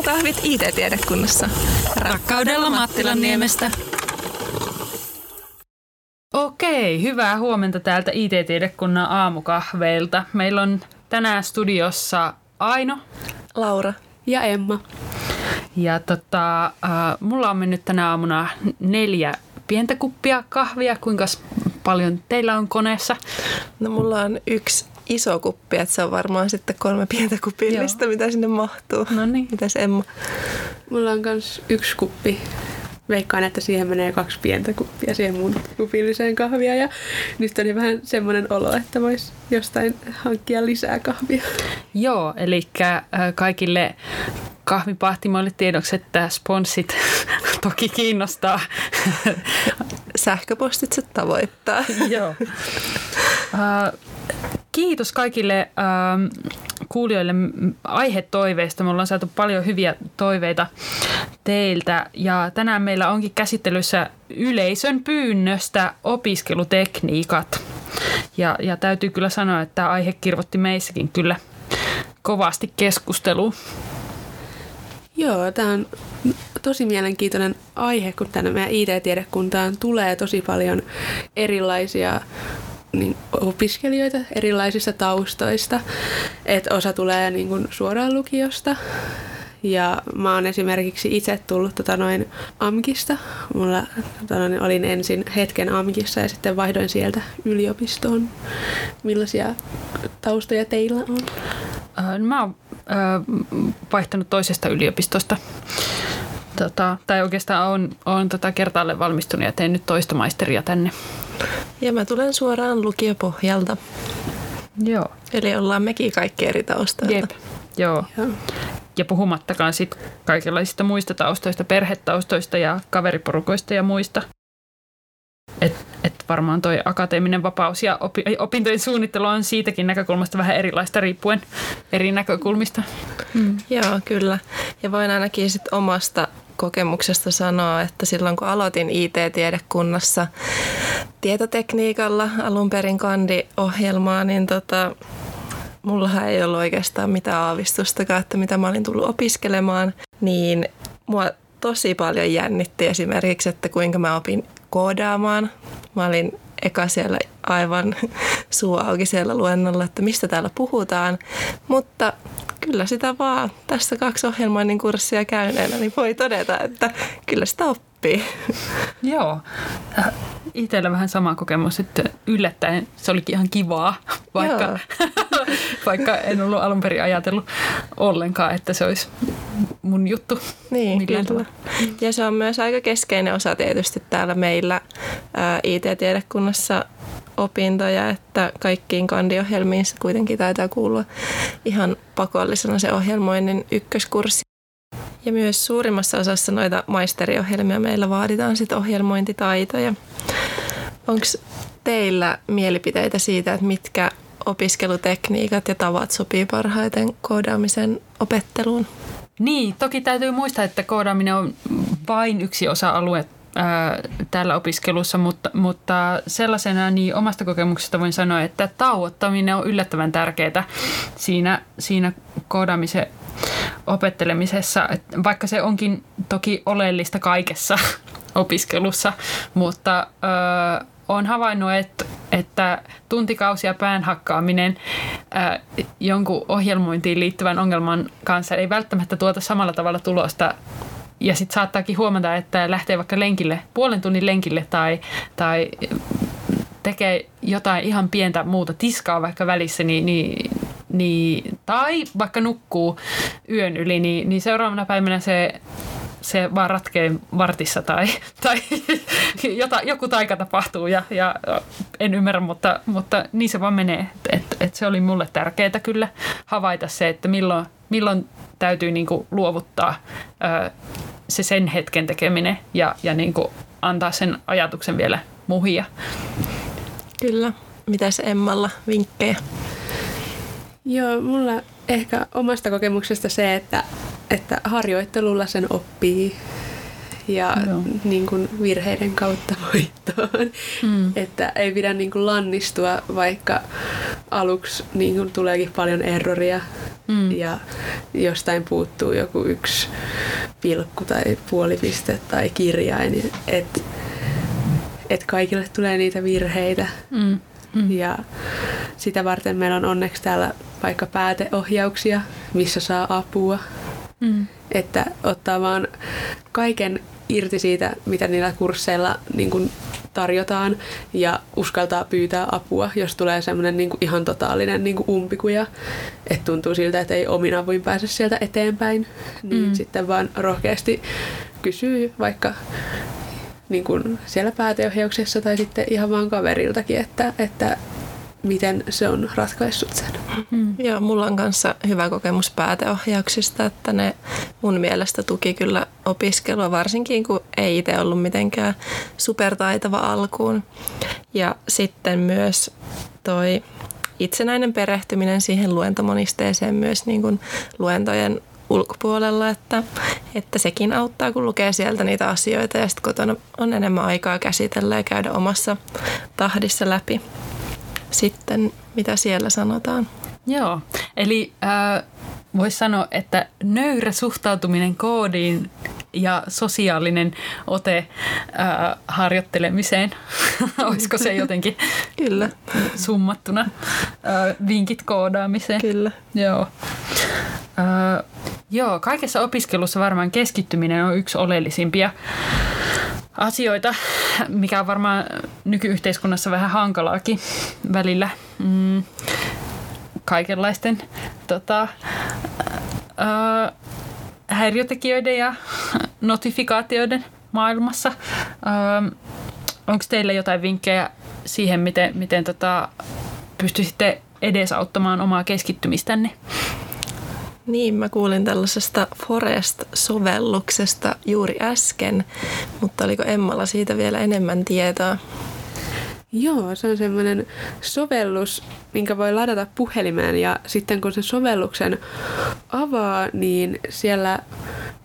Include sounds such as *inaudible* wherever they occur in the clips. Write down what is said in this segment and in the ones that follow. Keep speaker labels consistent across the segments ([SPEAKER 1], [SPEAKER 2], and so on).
[SPEAKER 1] Aamukahvit IT-tiedekunnassa.
[SPEAKER 2] Rakkaudella Mattilan niemestä. Okei, hyvää huomenta täältä IT-tiedekunnan aamukahveilta. Meillä on tänään studiossa Aino.
[SPEAKER 1] Laura.
[SPEAKER 3] Ja Emma.
[SPEAKER 2] Ja tota, äh, mulla on mennyt tänä aamuna neljä pientä kuppia kahvia. Kuinka paljon teillä on koneessa?
[SPEAKER 1] No mulla on yksi iso kuppi, että se on varmaan sitten kolme pientä kupillista, Joo. mitä sinne mahtuu.
[SPEAKER 2] No niin.
[SPEAKER 1] Mitäs Emma?
[SPEAKER 3] Mulla on myös yksi kuppi. Veikkaan, että siihen menee kaksi pientä kuppia siihen mun kupilliseen kahvia. Ja nyt on vähän semmoinen olo, että voisi jostain hankkia lisää kahvia.
[SPEAKER 2] Joo, eli äh, kaikille kahvipahtimoille tiedoksi, että sponssit *laughs* toki kiinnostaa.
[SPEAKER 1] Sähköpostitse tavoittaa.
[SPEAKER 2] Joo. Uh, *laughs* kiitos kaikille uh, kuulijoille aihetoiveista. Me ollaan saatu paljon hyviä toiveita teiltä ja tänään meillä onkin käsittelyssä yleisön pyynnöstä opiskelutekniikat. Ja, ja täytyy kyllä sanoa, että tämä aihe kirvotti meissäkin kyllä kovasti keskustelua.
[SPEAKER 3] Joo, tämä on tosi mielenkiintoinen aihe, kun tänne meidän IT-tiedekuntaan tulee tosi paljon erilaisia niin opiskelijoita erilaisista taustoista. Et osa tulee niin kuin suoraan lukiosta ja mä oon esimerkiksi itse tullut tota noin AMKista. Mulla tota noin, olin ensin hetken AMKissa ja sitten vaihdoin sieltä yliopistoon. Millaisia taustoja teillä on?
[SPEAKER 2] Äh, mä oon vaihtanut toisesta yliopistosta. Tota, tai oikeastaan on tota kertaalle valmistunut ja teen nyt toista maisteria tänne.
[SPEAKER 1] Ja mä tulen suoraan lukiopohjalta.
[SPEAKER 2] Joo.
[SPEAKER 1] Eli ollaan mekin kaikki eri taustoilta.
[SPEAKER 2] Jep. Joo. Joo. Ja puhumattakaan sit kaikenlaisista muista taustoista, perhetaustoista ja kaveriporukoista ja muista. Et, et varmaan toi akateeminen vapaus ja opi, opintojen suunnittelu on siitäkin näkökulmasta vähän erilaista riippuen eri näkökulmista.
[SPEAKER 1] Mm. Joo, kyllä. Ja voin ainakin sit omasta kokemuksesta sanoa, että silloin kun aloitin IT-tiedekunnassa tietotekniikalla alun perin kandi-ohjelmaa, niin tota, mullahan ei ollut oikeastaan mitään aavistustakaan, että mitä mä olin tullut opiskelemaan, niin mua tosi paljon jännitti esimerkiksi, että kuinka mä opin koodaamaan. Mä olin eka siellä aivan *laughs* suu auki siellä luennolla, että mistä täällä puhutaan, mutta kyllä sitä vaan tässä kaksi ohjelmoinnin kurssia käyneenä, niin voi todeta, että kyllä sitä oppii.
[SPEAKER 2] Joo. Äh, Itsellä vähän sama kokemus, että yllättäen se olikin ihan kivaa, vaikka, *laughs* vaikka en ollut alun perin ajatellut ollenkaan, että se olisi mun juttu.
[SPEAKER 1] Niin, kyllä. Ja se on myös aika keskeinen osa tietysti täällä meillä ää, IT-tiedekunnassa opintoja, että kaikkiin kandiohjelmiin se kuitenkin taitaa kuulua ihan pakollisena se ohjelmoinnin ykköskurssi. Ja myös suurimmassa osassa noita maisteriohjelmia meillä vaaditaan sitten ohjelmointitaitoja. Onko teillä mielipiteitä siitä, että mitkä opiskelutekniikat ja tavat sopii parhaiten koodaamisen opetteluun?
[SPEAKER 2] Niin, toki täytyy muistaa, että koodaaminen on vain yksi osa-alue täällä opiskelussa, mutta, mutta sellaisena niin omasta kokemuksesta voin sanoa, että tauottaminen on yllättävän tärkeää siinä, siinä koodaamisen opettelemisessa, vaikka se onkin toki oleellista kaikessa *laughs* opiskelussa, mutta ö, olen havainnut, että, että tuntikausia pään hakkaaminen ää, jonkun ohjelmointiin liittyvän ongelman kanssa ei välttämättä tuota samalla tavalla tulosta. Ja sitten saattaakin huomata, että lähtee vaikka lenkille, puolen tunnin lenkille tai, tai tekee jotain ihan pientä muuta, tiskaa vaikka välissä, niin, niin, niin, tai vaikka nukkuu yön yli, niin, niin seuraavana päivänä se se vaan ratkee vartissa tai, *laughs* tai jota, joku taika tapahtuu ja, ja en ymmärrä, mutta, mutta niin se vaan menee. Et, et se oli mulle tärkeää kyllä havaita se, että milloin, milloin täytyy niinku luovuttaa ö, se sen hetken tekeminen ja, ja niinku antaa sen ajatuksen vielä muhia.
[SPEAKER 1] Kyllä. Mitäs Emmalla vinkkejä?
[SPEAKER 3] Joo, mulla ehkä omasta kokemuksesta se, että, että harjoittelulla sen oppii ja niin kuin virheiden kautta *laughs* voittoon. Mm. Että ei pidä niin kuin lannistua, vaikka aluksi niin kuin tuleekin paljon erroria mm. ja jostain puuttuu joku yksi pilkku tai puolipiste tai kirjain, että et kaikille tulee niitä virheitä. Mm. Mm. Ja sitä varten meillä on onneksi täällä vaikka pääteohjauksia, missä saa apua. Mm. Että ottaa vaan kaiken irti siitä, mitä niillä kursseilla niin kuin tarjotaan ja uskaltaa pyytää apua, jos tulee semmoinen niin ihan totaalinen niin kuin umpikuja, että tuntuu siltä, että ei omin avuin pääse sieltä eteenpäin, niin mm. sitten vaan rohkeasti kysyy vaikka niin kuin siellä pääteohjauksessa tai sitten ihan vaan kaveriltakin, että, että miten se on ratkaissut sen.
[SPEAKER 1] Mm. Joo, mulla on kanssa hyvä kokemus pääteohjauksista, että ne mun mielestä tuki kyllä opiskelua, varsinkin kun ei itse ollut mitenkään supertaitava alkuun. Ja sitten myös toi itsenäinen perehtyminen siihen luentomonisteeseen myös niin kuin luentojen ulkopuolella, että, että sekin auttaa, kun lukee sieltä niitä asioita ja sitten kotona on enemmän aikaa käsitellä ja käydä omassa tahdissa läpi sitten, mitä siellä sanotaan.
[SPEAKER 2] Joo, eli äh, voisi sanoa, että nöyrä suhtautuminen koodiin ja sosiaalinen ote äh, harjoittelemiseen, *laughs* olisiko se jotenkin *laughs*
[SPEAKER 1] Kyllä.
[SPEAKER 2] summattuna äh, vinkit koodaamiseen?
[SPEAKER 1] Kyllä.
[SPEAKER 2] Joo. Äh, joo, kaikessa opiskelussa varmaan keskittyminen on yksi oleellisimpia asioita, mikä on varmaan nykyyhteiskunnassa vähän hankalaakin välillä. Mm, kaikenlaisten tota, äh, häiriötekijöiden ja notifikaatioiden maailmassa. Äh, Onko teillä jotain vinkkejä siihen, miten, miten tota, pystyisitte edesauttamaan omaa keskittymistänne?
[SPEAKER 1] Niin, mä kuulin tällaisesta Forest-sovelluksesta juuri äsken, mutta oliko Emmalla siitä vielä enemmän tietoa?
[SPEAKER 3] Joo, se on semmoinen sovellus, minkä voi ladata puhelimeen ja sitten kun se sovelluksen avaa, niin siellä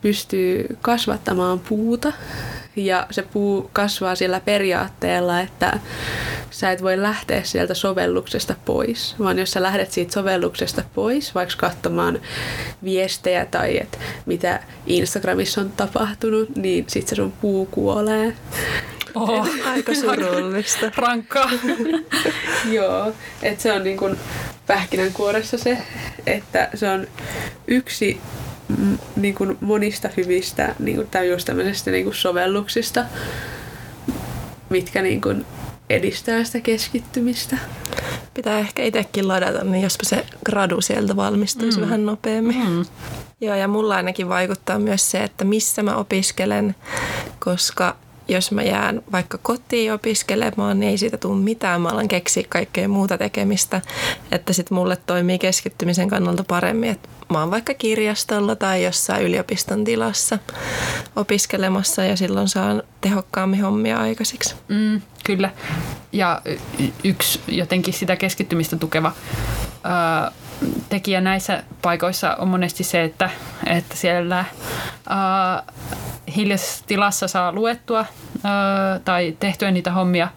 [SPEAKER 3] pystyy kasvattamaan puuta ja se puu kasvaa sillä periaatteella, että sä et voi lähteä sieltä sovelluksesta pois, vaan jos sä lähdet siitä sovelluksesta pois, vaikka katsomaan viestejä tai et mitä Instagramissa on tapahtunut, niin sit se sun puu kuolee.
[SPEAKER 1] Oho, *laughs* aika surullista.
[SPEAKER 2] Rankkaa. *laughs*
[SPEAKER 3] Joo, että se on niin kuin pähkinänkuoressa se, että se on yksi niin kuin monista hyvistä niin kuin, tai just tämmöisistä niin kuin sovelluksista, mitkä niin kuin edistää sitä keskittymistä.
[SPEAKER 1] Pitää ehkä itsekin ladata, niin jospa se gradu sieltä valmistuisi mm. vähän nopeammin. Mm. Joo, ja mulla ainakin vaikuttaa myös se, että missä mä opiskelen, koska jos mä jään vaikka kotiin opiskelemaan, niin ei siitä tule mitään. Mä alan keksiä kaikkea muuta tekemistä, että sitten mulle toimii keskittymisen kannalta paremmin, että mä oon vaikka kirjastolla tai jossain yliopiston tilassa opiskelemassa ja silloin saan tehokkaammin hommia aikaisiksi.
[SPEAKER 2] Mm, kyllä. Ja yksi jotenkin sitä keskittymistä tukeva ää, tekijä näissä paikoissa on monesti se, että, että siellä ää, hiljaisessa tilassa saa luettua ää, tai tehtyä niitä hommia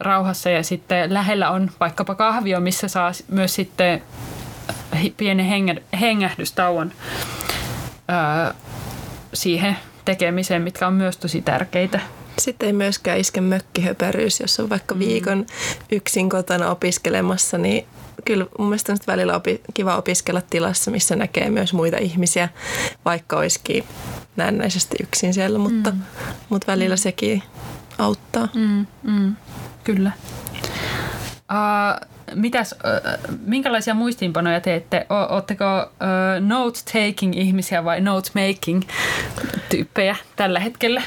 [SPEAKER 2] rauhassa ja sitten lähellä on vaikkapa kahvio, missä saa myös sitten pienen hengähdystauon ää, siihen tekemiseen, mitkä on myös tosi tärkeitä.
[SPEAKER 1] Sitten ei myöskään iske mökkihöperyys, jos on vaikka mm. viikon yksin kotona opiskelemassa, niin kyllä mun mielestä on välillä opi, kiva opiskella tilassa, missä näkee myös muita ihmisiä, vaikka olisikin näennäisesti yksin siellä, mutta, mm. mutta välillä mm. sekin auttaa.
[SPEAKER 2] Mm, mm, kyllä. Uh, mitäs, minkälaisia muistiinpanoja teette? Oletteko note-taking ihmisiä vai note-making tyyppejä tällä hetkellä?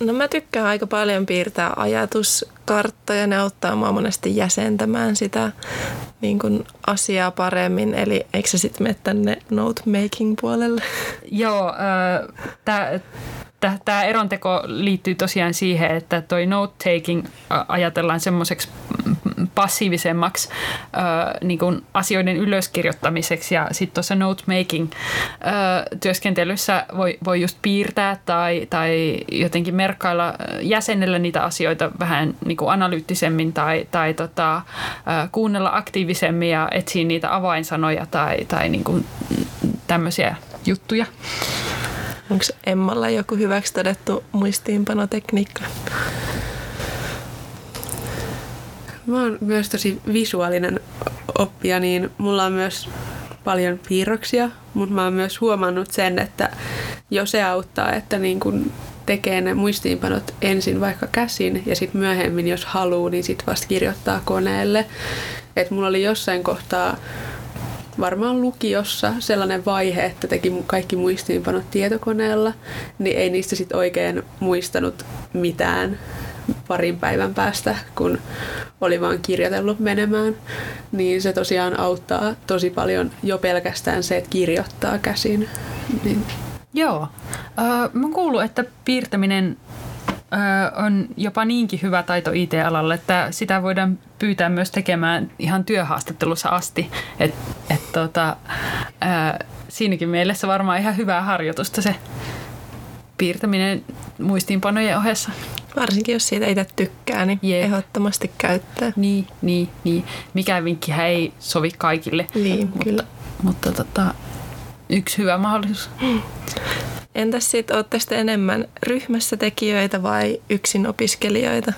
[SPEAKER 1] No mä tykkään aika paljon piirtää ajatuskarttoja. Ne auttaa mua monesti jäsentämään sitä niin kuin asiaa paremmin. Eli eikö se sitten mene tänne note-making puolelle?
[SPEAKER 2] Joo, äh, Tämä eronteko liittyy tosiaan siihen, että toi note-taking ajatellaan semmoiseksi passiivisemmaksi niin kuin asioiden ylöskirjoittamiseksi ja sitten tuossa note-making ö, työskentelyssä voi, voi just piirtää tai, tai jotenkin merkkailla, jäsenellä niitä asioita vähän niin kuin analyyttisemmin tai, tai tota, kuunnella aktiivisemmin ja etsiä niitä avainsanoja tai, tai niin kuin tämmöisiä juttuja.
[SPEAKER 1] Onko Emmalla joku hyväksi todettu muistiinpanotekniikka?
[SPEAKER 3] Mä oon myös tosi visuaalinen oppija, niin mulla on myös paljon piirroksia, mutta mä oon myös huomannut sen, että jos se auttaa, että niin kun tekee ne muistiinpanot ensin vaikka käsin ja sitten myöhemmin, jos haluaa, niin sitten vasta kirjoittaa koneelle. Et mulla oli jossain kohtaa varmaan lukiossa sellainen vaihe, että teki kaikki muistiinpanot tietokoneella, niin ei niistä sitten oikein muistanut mitään parin päivän päästä, kun oli vaan kirjoitellut menemään, niin se tosiaan auttaa tosi paljon jo pelkästään se, että kirjoittaa käsin. Niin.
[SPEAKER 2] Joo. Äh, mä kuullut, että piirtäminen on jopa niinkin hyvä taito IT-alalle, että sitä voidaan pyytää myös tekemään ihan työhaastattelussa asti. Et, et tota, äh, siinäkin mielessä varmaan ihan hyvää harjoitusta se piirtäminen muistiinpanojen ohessa.
[SPEAKER 1] Varsinkin jos siitä itse tykkää, niin Jep. ehdottomasti käyttää.
[SPEAKER 2] Niin, niin, niin. Mikään vinkki ei sovi kaikille.
[SPEAKER 1] Niin,
[SPEAKER 2] mutta,
[SPEAKER 1] kyllä.
[SPEAKER 2] Mutta tota, yksi hyvä mahdollisuus. *gasps*
[SPEAKER 1] Entäs sitten, olette sitten enemmän ryhmässä tekijöitä vai yksin opiskelijoita?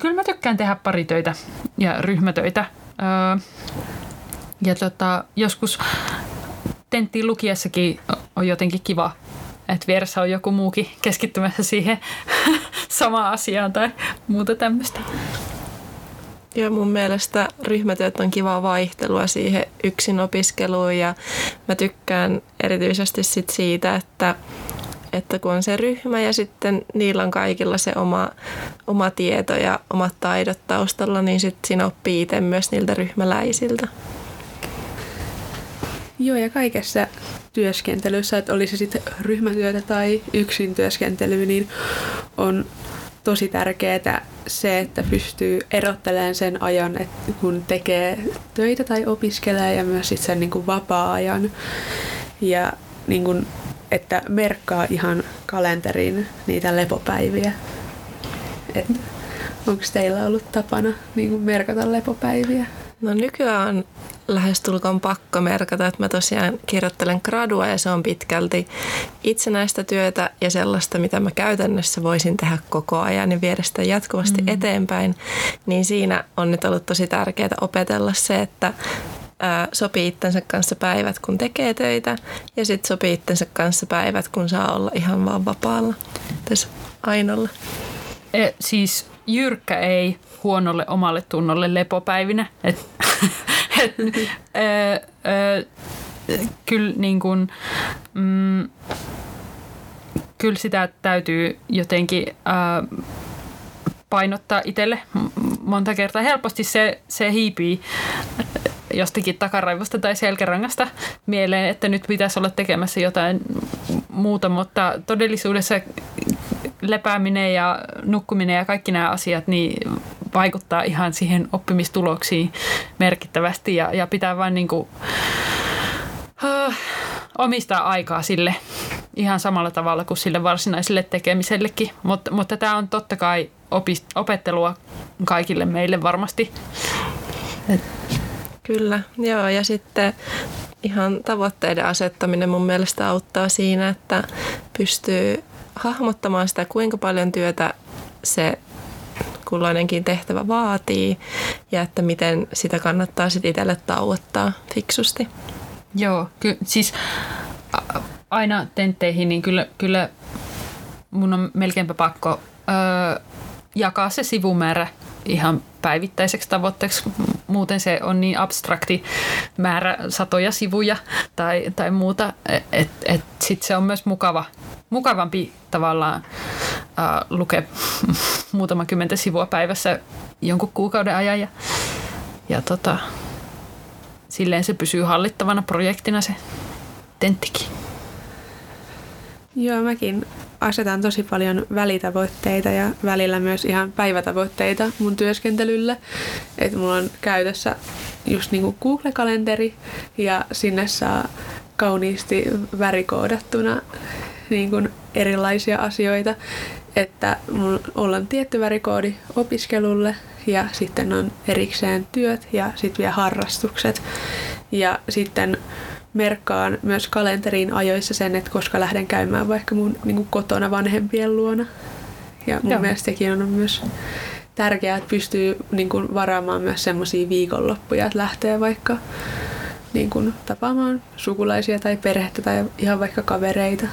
[SPEAKER 2] Kyllä mä tykkään tehdä paritöitä ja ryhmätöitä. Öö, ja tota, joskus tenttiin lukiessakin on jotenkin kiva että vieressä on joku muukin keskittymässä siihen *laughs* samaan asiaan tai muuta tämmöistä.
[SPEAKER 1] Joo, mun mielestä ryhmätyöt on kivaa vaihtelua siihen yksin opiskeluun ja mä tykkään erityisesti sit siitä, että, että kun on se ryhmä ja sitten niillä on kaikilla se oma, oma tieto ja omat taidot taustalla, niin sitten siinä oppii itse myös niiltä ryhmäläisiltä.
[SPEAKER 3] Joo, ja kaikessa työskentelyssä, että olisi sitten ryhmätyötä tai yksin työskentely, niin on tosi tärkeää se, että pystyy erottelemaan sen ajan, että kun tekee töitä tai opiskelee ja myös sitten sen niin kuin vapaa-ajan. Ja niin kuin, että merkkaa ihan kalenteriin niitä lepopäiviä. onko teillä ollut tapana niin kuin merkata lepopäiviä?
[SPEAKER 1] No nykyään on lähestulkoon pakko merkata, että mä tosiaan kirjoittelen gradua ja se on pitkälti itsenäistä työtä ja sellaista, mitä mä käytännössä voisin tehdä koko ajan ja viedä sitä jatkuvasti mm. eteenpäin. Niin siinä on nyt ollut tosi tärkeää opetella se, että sopii itsensä kanssa päivät, kun tekee töitä ja sitten sopii itsensä kanssa päivät, kun saa olla ihan vaan vapaalla tässä Ainolla.
[SPEAKER 2] E, siis jyrkkä ei huonolle omalle tunnolle lepopäivinä. Et, *laughs* et, ö, ö, kyllä niin kuin, mm, kyllä sitä täytyy jotenkin ö, painottaa itselle monta kertaa. Helposti se, se hiipii jostakin takaraivosta tai selkärangasta mieleen, että nyt pitäisi olla tekemässä jotain muuta, mutta todellisuudessa lepääminen ja nukkuminen ja kaikki nämä asiat niin vaikuttaa ihan siihen oppimistuloksiin merkittävästi ja, ja pitää vain niin kuin, uh, omistaa aikaa sille ihan samalla tavalla kuin sille varsinaiselle tekemisellekin. Mut, mutta tämä on totta kai opist, opettelua kaikille meille varmasti.
[SPEAKER 1] Et. Kyllä, joo ja sitten ihan tavoitteiden asettaminen mun mielestä auttaa siinä, että pystyy hahmottamaan sitä, kuinka paljon työtä se kulloinenkin tehtävä vaatii ja että miten sitä kannattaa sitten itselle tauottaa fiksusti.
[SPEAKER 2] Joo, ky- siis aina tentteihin, niin kyllä, kyllä mun on melkeinpä pakko öö, jakaa se sivumäärä ihan päivittäiseksi tavoitteeksi. Muuten se on niin abstrakti määrä satoja sivuja tai, tai muuta, että et, sitten se on myös mukava mukavampi tavallaan äh, lukea *laughs* muutama kymmentä sivua päivässä jonkun kuukauden ajan ja, ja tota, silleen se pysyy hallittavana projektina se tenttikin.
[SPEAKER 3] Joo, mäkin asetan tosi paljon välitavoitteita ja välillä myös ihan päivätavoitteita mun työskentelylle. Että mulla on käytössä just niin kuin Google-kalenteri ja sinne saa kauniisti värikoodattuna niin kuin erilaisia asioita. Että mulla on tietty värikoodi opiskelulle ja sitten on erikseen työt ja sitten vielä harrastukset. Ja sitten merkkaan myös kalenteriin ajoissa sen, että koska lähden käymään vaikka mun niin kuin kotona vanhempien luona. Ja mun Joo. mielestä sekin on myös tärkeää, että pystyy niin kuin varaamaan myös semmoisia viikonloppuja, että lähtee vaikka niin kuin tapaamaan sukulaisia tai perhettä tai ihan vaikka kavereita.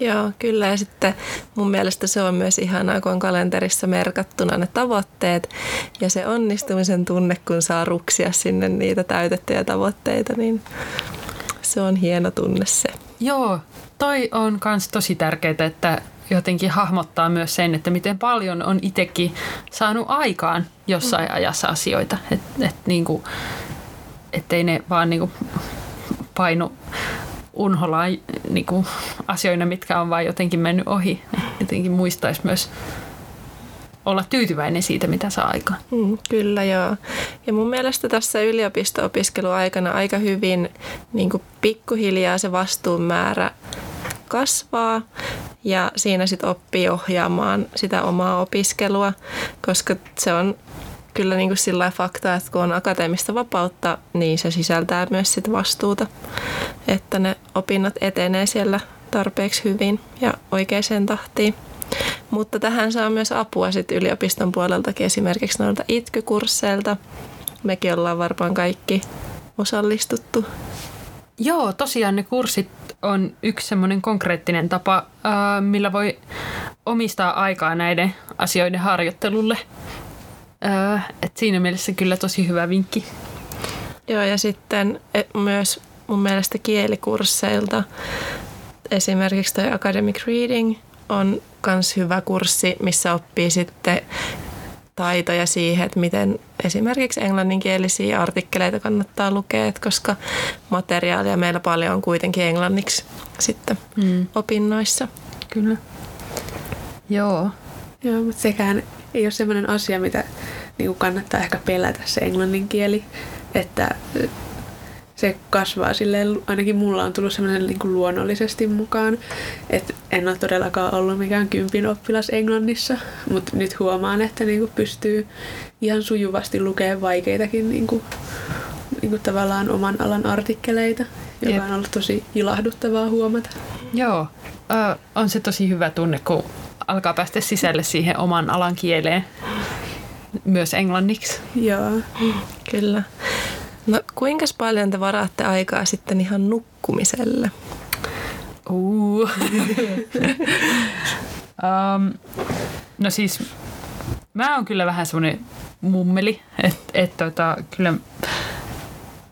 [SPEAKER 1] Joo, kyllä. Ja sitten mun mielestä se on myös ihanaa, kun on kalenterissa merkattuna ne tavoitteet ja se onnistumisen tunne, kun saa ruksia sinne niitä täytettyjä tavoitteita, niin se on hieno tunne se.
[SPEAKER 2] Joo, toi on myös tosi tärkeää, että jotenkin hahmottaa myös sen, että miten paljon on itsekin saanut aikaan jossain mm. ajassa asioita. Että et, niinku, ettei ne vaan niinku painu unholaan niinku, asioina, mitkä on vain jotenkin mennyt ohi. Jotenkin muistaisi myös olla tyytyväinen siitä, mitä saa aikaan.
[SPEAKER 1] Mm, kyllä joo. Ja mun mielestä tässä yliopisto-opiskeluaikana aika hyvin niin kuin pikkuhiljaa se vastuunmäärä kasvaa ja siinä sitten oppii ohjaamaan sitä omaa opiskelua, koska se on kyllä niin kuin sillä fakta, että kun on akateemista vapautta, niin se sisältää myös sit vastuuta, että ne opinnot etenee siellä tarpeeksi hyvin ja oikeaan tahtiin. Mutta tähän saa myös apua sit yliopiston puoleltakin esimerkiksi noilta itkykursseilta. Mekin ollaan varmaan kaikki osallistuttu.
[SPEAKER 2] Joo, tosiaan ne kurssit on yksi semmoinen konkreettinen tapa, millä voi omistaa aikaa näiden asioiden harjoittelulle. Et siinä mielessä kyllä tosi hyvä vinkki.
[SPEAKER 1] Joo, ja sitten e, myös mun mielestä kielikursseilta esimerkiksi toi Academic Reading on myös hyvä kurssi, missä oppii sitten taitoja siihen, että miten esimerkiksi englanninkielisiä artikkeleita kannattaa lukea, että koska materiaalia meillä paljon on kuitenkin englanniksi sitten mm. opinnoissa.
[SPEAKER 2] Kyllä. Joo.
[SPEAKER 3] Joo, mutta sekään ei ole sellainen asia, mitä niin kannattaa ehkä pelätä se englannin kieli, että se kasvaa silleen, ainakin mulla on tullut semmoinen niin kuin luonnollisesti mukaan, että en ole todellakaan ollut mikään kympin oppilas Englannissa, mutta nyt huomaan, että niin kuin pystyy ihan sujuvasti lukemaan vaikeitakin niin kuin, niin kuin tavallaan oman alan artikkeleita, joka Jep. on ollut tosi ilahduttavaa huomata.
[SPEAKER 2] Joo, ö, on se tosi hyvä tunne, kun alkaa päästä sisälle siihen oman alan kieleen myös englanniksi.
[SPEAKER 3] Joo.
[SPEAKER 1] Kyllä. Kuinka paljon te varaatte aikaa sitten ihan nukkumiselle?
[SPEAKER 2] Uh. *laughs* um, no siis mä oon kyllä vähän semmoinen mummeli, että et, tota, kyllä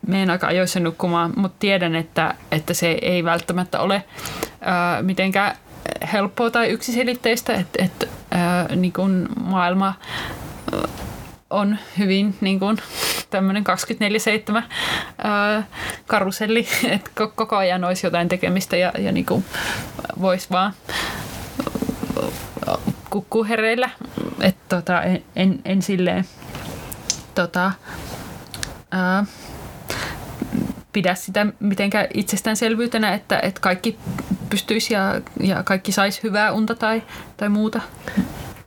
[SPEAKER 2] menen aika ajoissa nukkumaan, mutta tiedän, että, että se ei välttämättä ole ää, mitenkään helppoa tai yksiselitteistä, että, ää, niin kun maailma on hyvin niin kuin, tämmöinen 24-7 ää, karuselli, *laughs* että koko ajan olisi jotain tekemistä ja, ja niin kuin voisi vaan kukkuu hereillä. Että tota, en, en, en silleen tota, ää, pidä sitä mitenkään itsestäänselvyytenä, että, että kaikki pystyisi ja, ja kaikki saisi hyvää unta tai, tai muuta.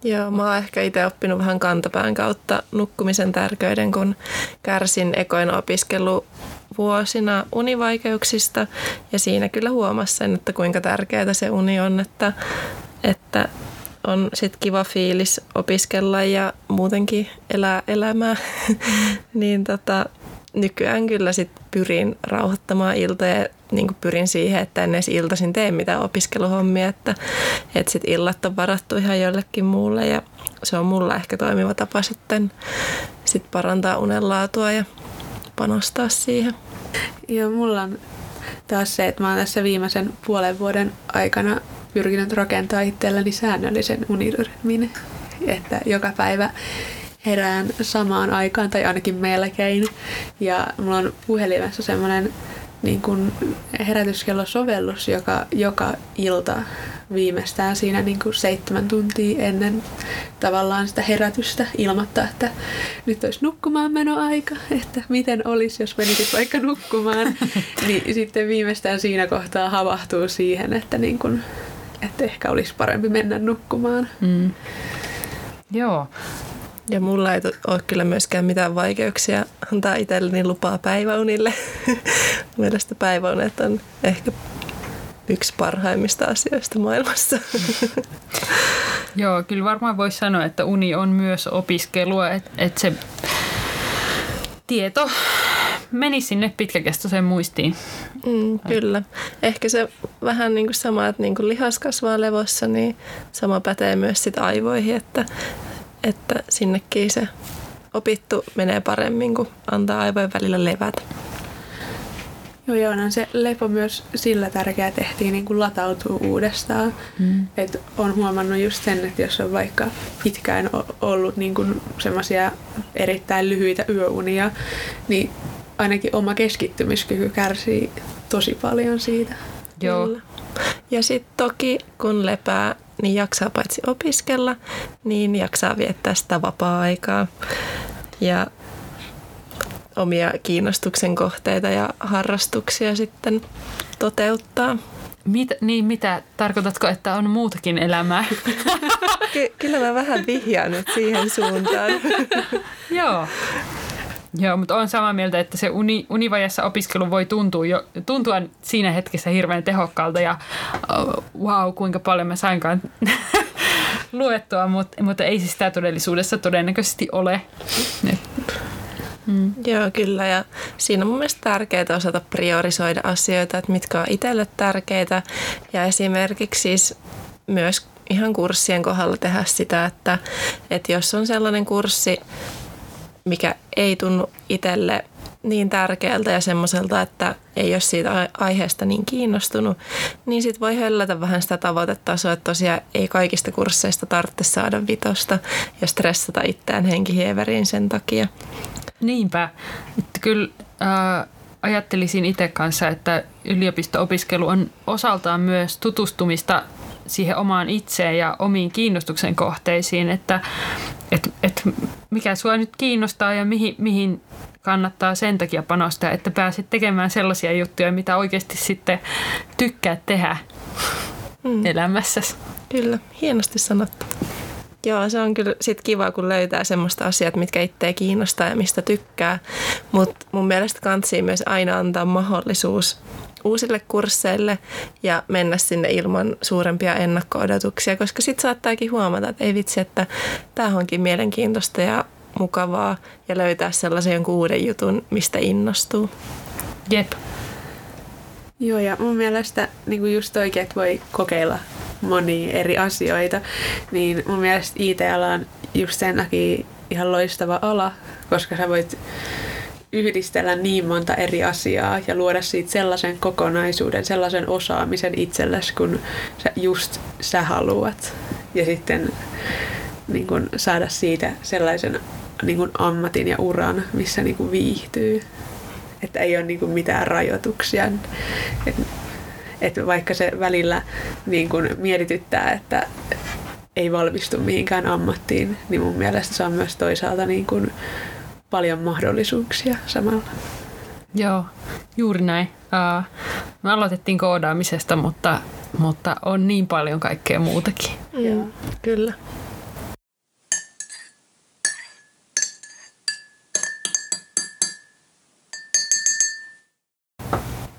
[SPEAKER 1] Joo, mä oon ehkä itse oppinut vähän kantapään kautta nukkumisen tärkeyden, kun kärsin ekoina opiskelu vuosina univaikeuksista. Ja siinä kyllä huomasin sen, että kuinka tärkeää se uni on, että, että on sit kiva fiilis opiskella ja muutenkin elää elämää, *laughs* niin tota, nykyään kyllä sit pyrin rauhoittamaan iltoja niin pyrin siihen, että en edes iltaisin tee mitään opiskeluhommia, että, että sit illat on varattu ihan jollekin muulle ja se on mulla ehkä toimiva tapa sitten sit parantaa unenlaatua ja panostaa siihen.
[SPEAKER 3] Joo, mulla on taas se, että mä oon tässä viimeisen puolen vuoden aikana pyrkinyt rakentaa itselleni säännöllisen unirytmin. Että joka päivä herään samaan aikaan tai ainakin melkein. Ja mulla on puhelimessa semmoinen niin kuin herätyskellosovellus, joka joka ilta viimeistään siinä niin kuin seitsemän tuntia ennen tavallaan sitä herätystä ilmoittaa, että nyt olisi nukkumaan menoaika, että miten olisi, jos menisit vaikka nukkumaan. *laughs* niin sitten viimeistään siinä kohtaa havahtuu siihen, että, niin kuin, että ehkä olisi parempi mennä nukkumaan. Mm.
[SPEAKER 2] Joo.
[SPEAKER 1] Ja mulla ei ole kyllä myöskään mitään vaikeuksia antaa itselleni lupaa päiväunille. *laughs* Mielestäni päiväunet on ehkä yksi parhaimmista asioista maailmassa. *laughs*
[SPEAKER 2] Joo, kyllä varmaan voisi sanoa, että uni on myös opiskelua, että et se tieto meni sinne pitkäkestoiseen muistiin.
[SPEAKER 1] Mm, kyllä. Ehkä se vähän niin kuin sama, että niin kuin lihas kasvaa levossa, niin sama pätee myös sit aivoihin, että, että sinnekin se opittu menee paremmin, kun antaa aivojen välillä levätä.
[SPEAKER 3] Joo, joo, on se lepo myös sillä tärkeää tehtiin niin kuin latautua uudestaan. Mm. Et on huomannut just sen, että jos on vaikka pitkään ollut niin kuin semmoisia erittäin lyhyitä yöunia, niin ainakin oma keskittymiskyky kärsii tosi paljon siitä.
[SPEAKER 2] Joo.
[SPEAKER 1] Ja sitten toki kun lepää, niin jaksaa paitsi opiskella, niin jaksaa viettää sitä vapaa-aikaa. Ja omia kiinnostuksen kohteita ja harrastuksia sitten toteuttaa.
[SPEAKER 2] Mit, niin mitä, tarkoitatko, että on muutakin elämää? *laughs*
[SPEAKER 1] Ky- kyllä mä vähän vihjaan nyt siihen suuntaan. *laughs*
[SPEAKER 2] Joo. Joo, mutta olen samaa mieltä, että se uni, univajassa opiskelu voi tuntua, jo, tuntua siinä hetkessä hirveän tehokkaalta ja oh, wow, kuinka paljon mä sainkaan *laughs* luettua, mutta, mutta ei se sitä todellisuudessa todennäköisesti ole.
[SPEAKER 1] Mm. Joo, kyllä. Ja siinä on mun mielestä tärkeää osata priorisoida asioita, että mitkä on itselle tärkeitä. Ja esimerkiksi siis myös ihan kurssien kohdalla tehdä sitä, että, että jos on sellainen kurssi, mikä ei tunnu itselle niin tärkeältä ja semmoiselta, että ei ole siitä aiheesta niin kiinnostunut, niin sitten voi höllätä vähän sitä tavoitetasoa, että tosiaan ei kaikista kursseista tarvitse saada vitosta ja stressata itseään henkihieveriin sen takia.
[SPEAKER 2] Niinpä. Että kyllä äh, ajattelisin itse kanssa, että yliopisto-opiskelu on osaltaan myös tutustumista siihen omaan itseen ja omiin kiinnostuksen kohteisiin, että et, et mikä sua nyt kiinnostaa ja mihin, mihin kannattaa sen takia panostaa, että pääset tekemään sellaisia juttuja, mitä oikeasti sitten tykkää tehdä mm. elämässäsi.
[SPEAKER 1] Kyllä, hienosti sanottu. Joo, se on kyllä sit kiva, kun löytää semmoista asiat, mitkä itseä kiinnostaa ja mistä tykkää. Mutta mun mielestä kantsii myös aina antaa mahdollisuus uusille kursseille ja mennä sinne ilman suurempia ennakko-odotuksia, koska sitten saattaakin huomata, että ei vitsi, että tämä onkin mielenkiintoista ja mukavaa ja löytää sellaisen jonkun uuden jutun, mistä innostuu.
[SPEAKER 2] Jep.
[SPEAKER 3] Joo, ja mun mielestä niin just oikein, että voi kokeilla monia eri asioita, niin mun mielestä IT-ala on just sen takia ihan loistava ala, koska sä voit yhdistellä niin monta eri asiaa ja luoda siitä sellaisen kokonaisuuden, sellaisen osaamisen itsellesi, kun sä just sä haluat. Ja sitten niin kun saada siitä sellaisen niin kun ammatin ja uran, missä niin kun viihtyy. Että ei ole niin kun mitään rajoituksia. Et että vaikka se välillä niin kuin mietityttää, että ei valmistu mihinkään ammattiin, niin mun mielestä se on myös toisaalta niin kuin paljon mahdollisuuksia samalla.
[SPEAKER 2] Joo, juuri näin. Uh, me aloitettiin koodaamisesta, mutta, mutta on niin paljon kaikkea muutakin.
[SPEAKER 1] Mm, kyllä.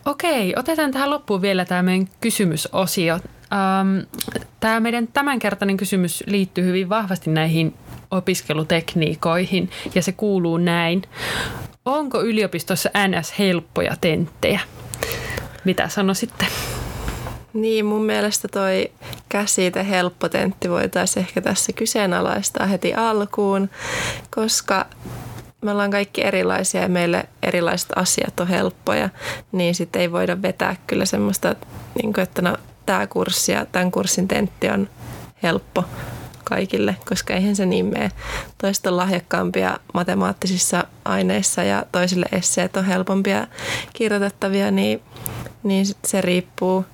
[SPEAKER 2] Okei, otetaan tähän loppuun vielä tämä meidän kysymysosio. Ähm, tämä meidän tämänkertainen kysymys liittyy hyvin vahvasti näihin opiskelutekniikoihin ja se kuuluu näin. Onko yliopistossa NS helppoja tenttejä? Mitä sanoisitte?
[SPEAKER 1] Niin, mun mielestä toi käsite helppo tentti voitaisiin ehkä tässä kyseenalaistaa heti alkuun, koska me ollaan kaikki erilaisia ja meille erilaiset asiat on helppoja, niin sitten ei voida vetää kyllä semmoista, niin että no, tämä kurssi ja tämän kurssin tentti on helppo, kaikille, koska eihän se niin mene. Toiset on lahjakkaampia matemaattisissa aineissa ja toisille esseet on helpompia kirjoitettavia, niin, niin se riippuu.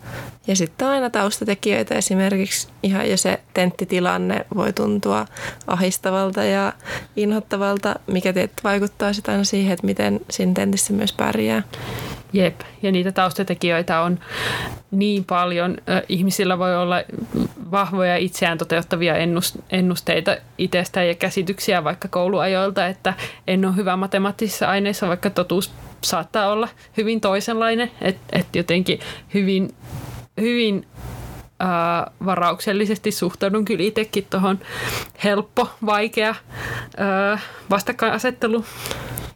[SPEAKER 1] Ja sitten on aina taustatekijöitä, esimerkiksi ihan jo se tenttitilanne voi tuntua ahistavalta ja inhottavalta, mikä tietysti vaikuttaa sitten aina siihen, että miten siinä tentissä myös pärjää.
[SPEAKER 2] Jep, ja niitä taustatekijöitä on niin paljon. Ihmisillä voi olla vahvoja itseään toteuttavia ennusteita itsestään ja käsityksiä vaikka kouluajoilta, että en ole hyvä matemaattisissa aineissa, vaikka totuus saattaa olla hyvin toisenlainen, että et jotenkin hyvin, hyvin ää, varauksellisesti suhtaudun kyllä itsekin tuohon helppo, vaikea ää, vastakkainasettelu.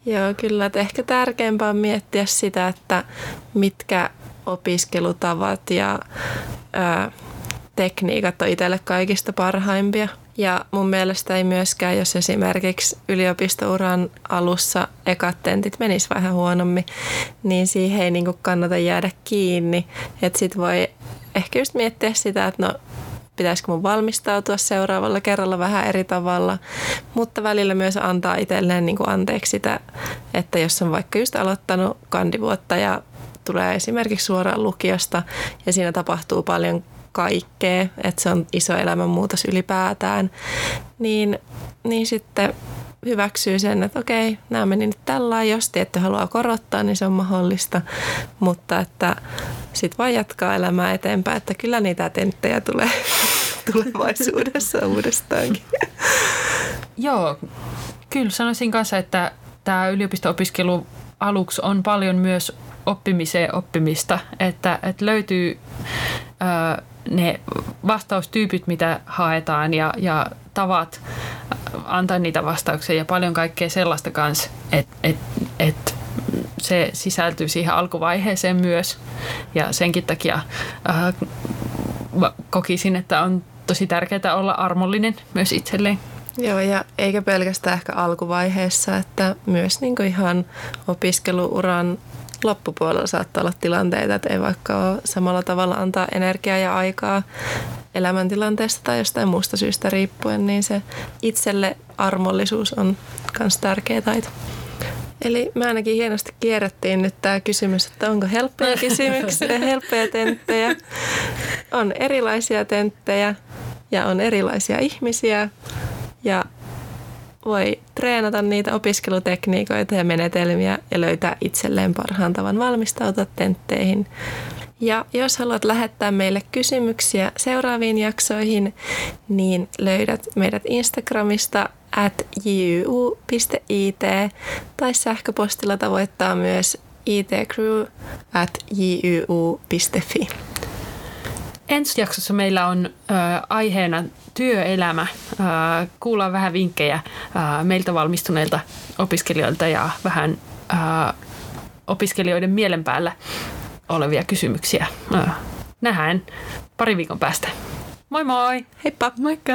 [SPEAKER 1] Joo, kyllä. Että ehkä tärkeämpää on miettiä sitä, että mitkä opiskelutavat ja ää, tekniikat on itselle kaikista parhaimpia. Ja mun mielestä ei myöskään, jos esimerkiksi yliopistouran alussa ekat tentit menis vähän huonommin, niin siihen ei niin kannata jäädä kiinni. Että sit voi ehkä just miettiä sitä, että no pitäisikö mun valmistautua seuraavalla kerralla vähän eri tavalla, mutta välillä myös antaa itselleen niin kuin anteeksi sitä, että jos on vaikka just aloittanut kandivuotta ja tulee esimerkiksi suoraan lukiosta ja siinä tapahtuu paljon kaikkea, että se on iso elämänmuutos ylipäätään, niin, niin sitten hyväksyy sen, että okei, nämä meni nyt tällä jos tietty haluaa korottaa, niin se on mahdollista, mutta että sitten vaan jatkaa elämää eteenpäin, että kyllä niitä tenttejä tulee *laughs* tulevaisuudessa uudestaankin.
[SPEAKER 2] Joo, kyllä sanoisin kanssa, että tämä yliopisto-opiskelu aluksi on paljon myös oppimiseen oppimista, että, että löytyy ne vastaustyypit, mitä haetaan ja, ja tavat antaa niitä vastauksia ja paljon kaikkea sellaista kanssa, että et, et se sisältyy siihen alkuvaiheeseen myös ja senkin takia äh, kokisin, että on tosi tärkeää olla armollinen myös itselleen.
[SPEAKER 1] Joo, ja eikä pelkästään ehkä alkuvaiheessa, että myös niin ihan opiskeluuran loppupuolella saattaa olla tilanteita, että ei vaikka ole samalla tavalla antaa energiaa ja aikaa elämäntilanteesta tai jostain muusta syystä riippuen, niin se itselle armollisuus on myös tärkeä taito. Eli me ainakin hienosti kierrettiin nyt tämä kysymys, että onko helppoja *laughs* kysymyksiä, helppoja tenttejä. On erilaisia tenttejä ja on erilaisia ihmisiä ja voi treenata niitä opiskelutekniikoita ja menetelmiä ja löytää itselleen parhaan tavan valmistautua tentteihin. Ja jos haluat lähettää meille kysymyksiä seuraaviin jaksoihin, niin löydät meidät Instagramista at juu.it tai sähköpostilla tavoittaa myös itcrew at juu.fi.
[SPEAKER 2] Ensi jaksossa meillä on äh, aiheena työelämä. Äh, kuullaan vähän vinkkejä äh, meiltä valmistuneilta opiskelijoilta ja vähän äh, opiskelijoiden mielen päällä olevia kysymyksiä. Äh, nähdään pari viikon päästä. Moi moi!
[SPEAKER 1] Heippa!
[SPEAKER 2] Moikka!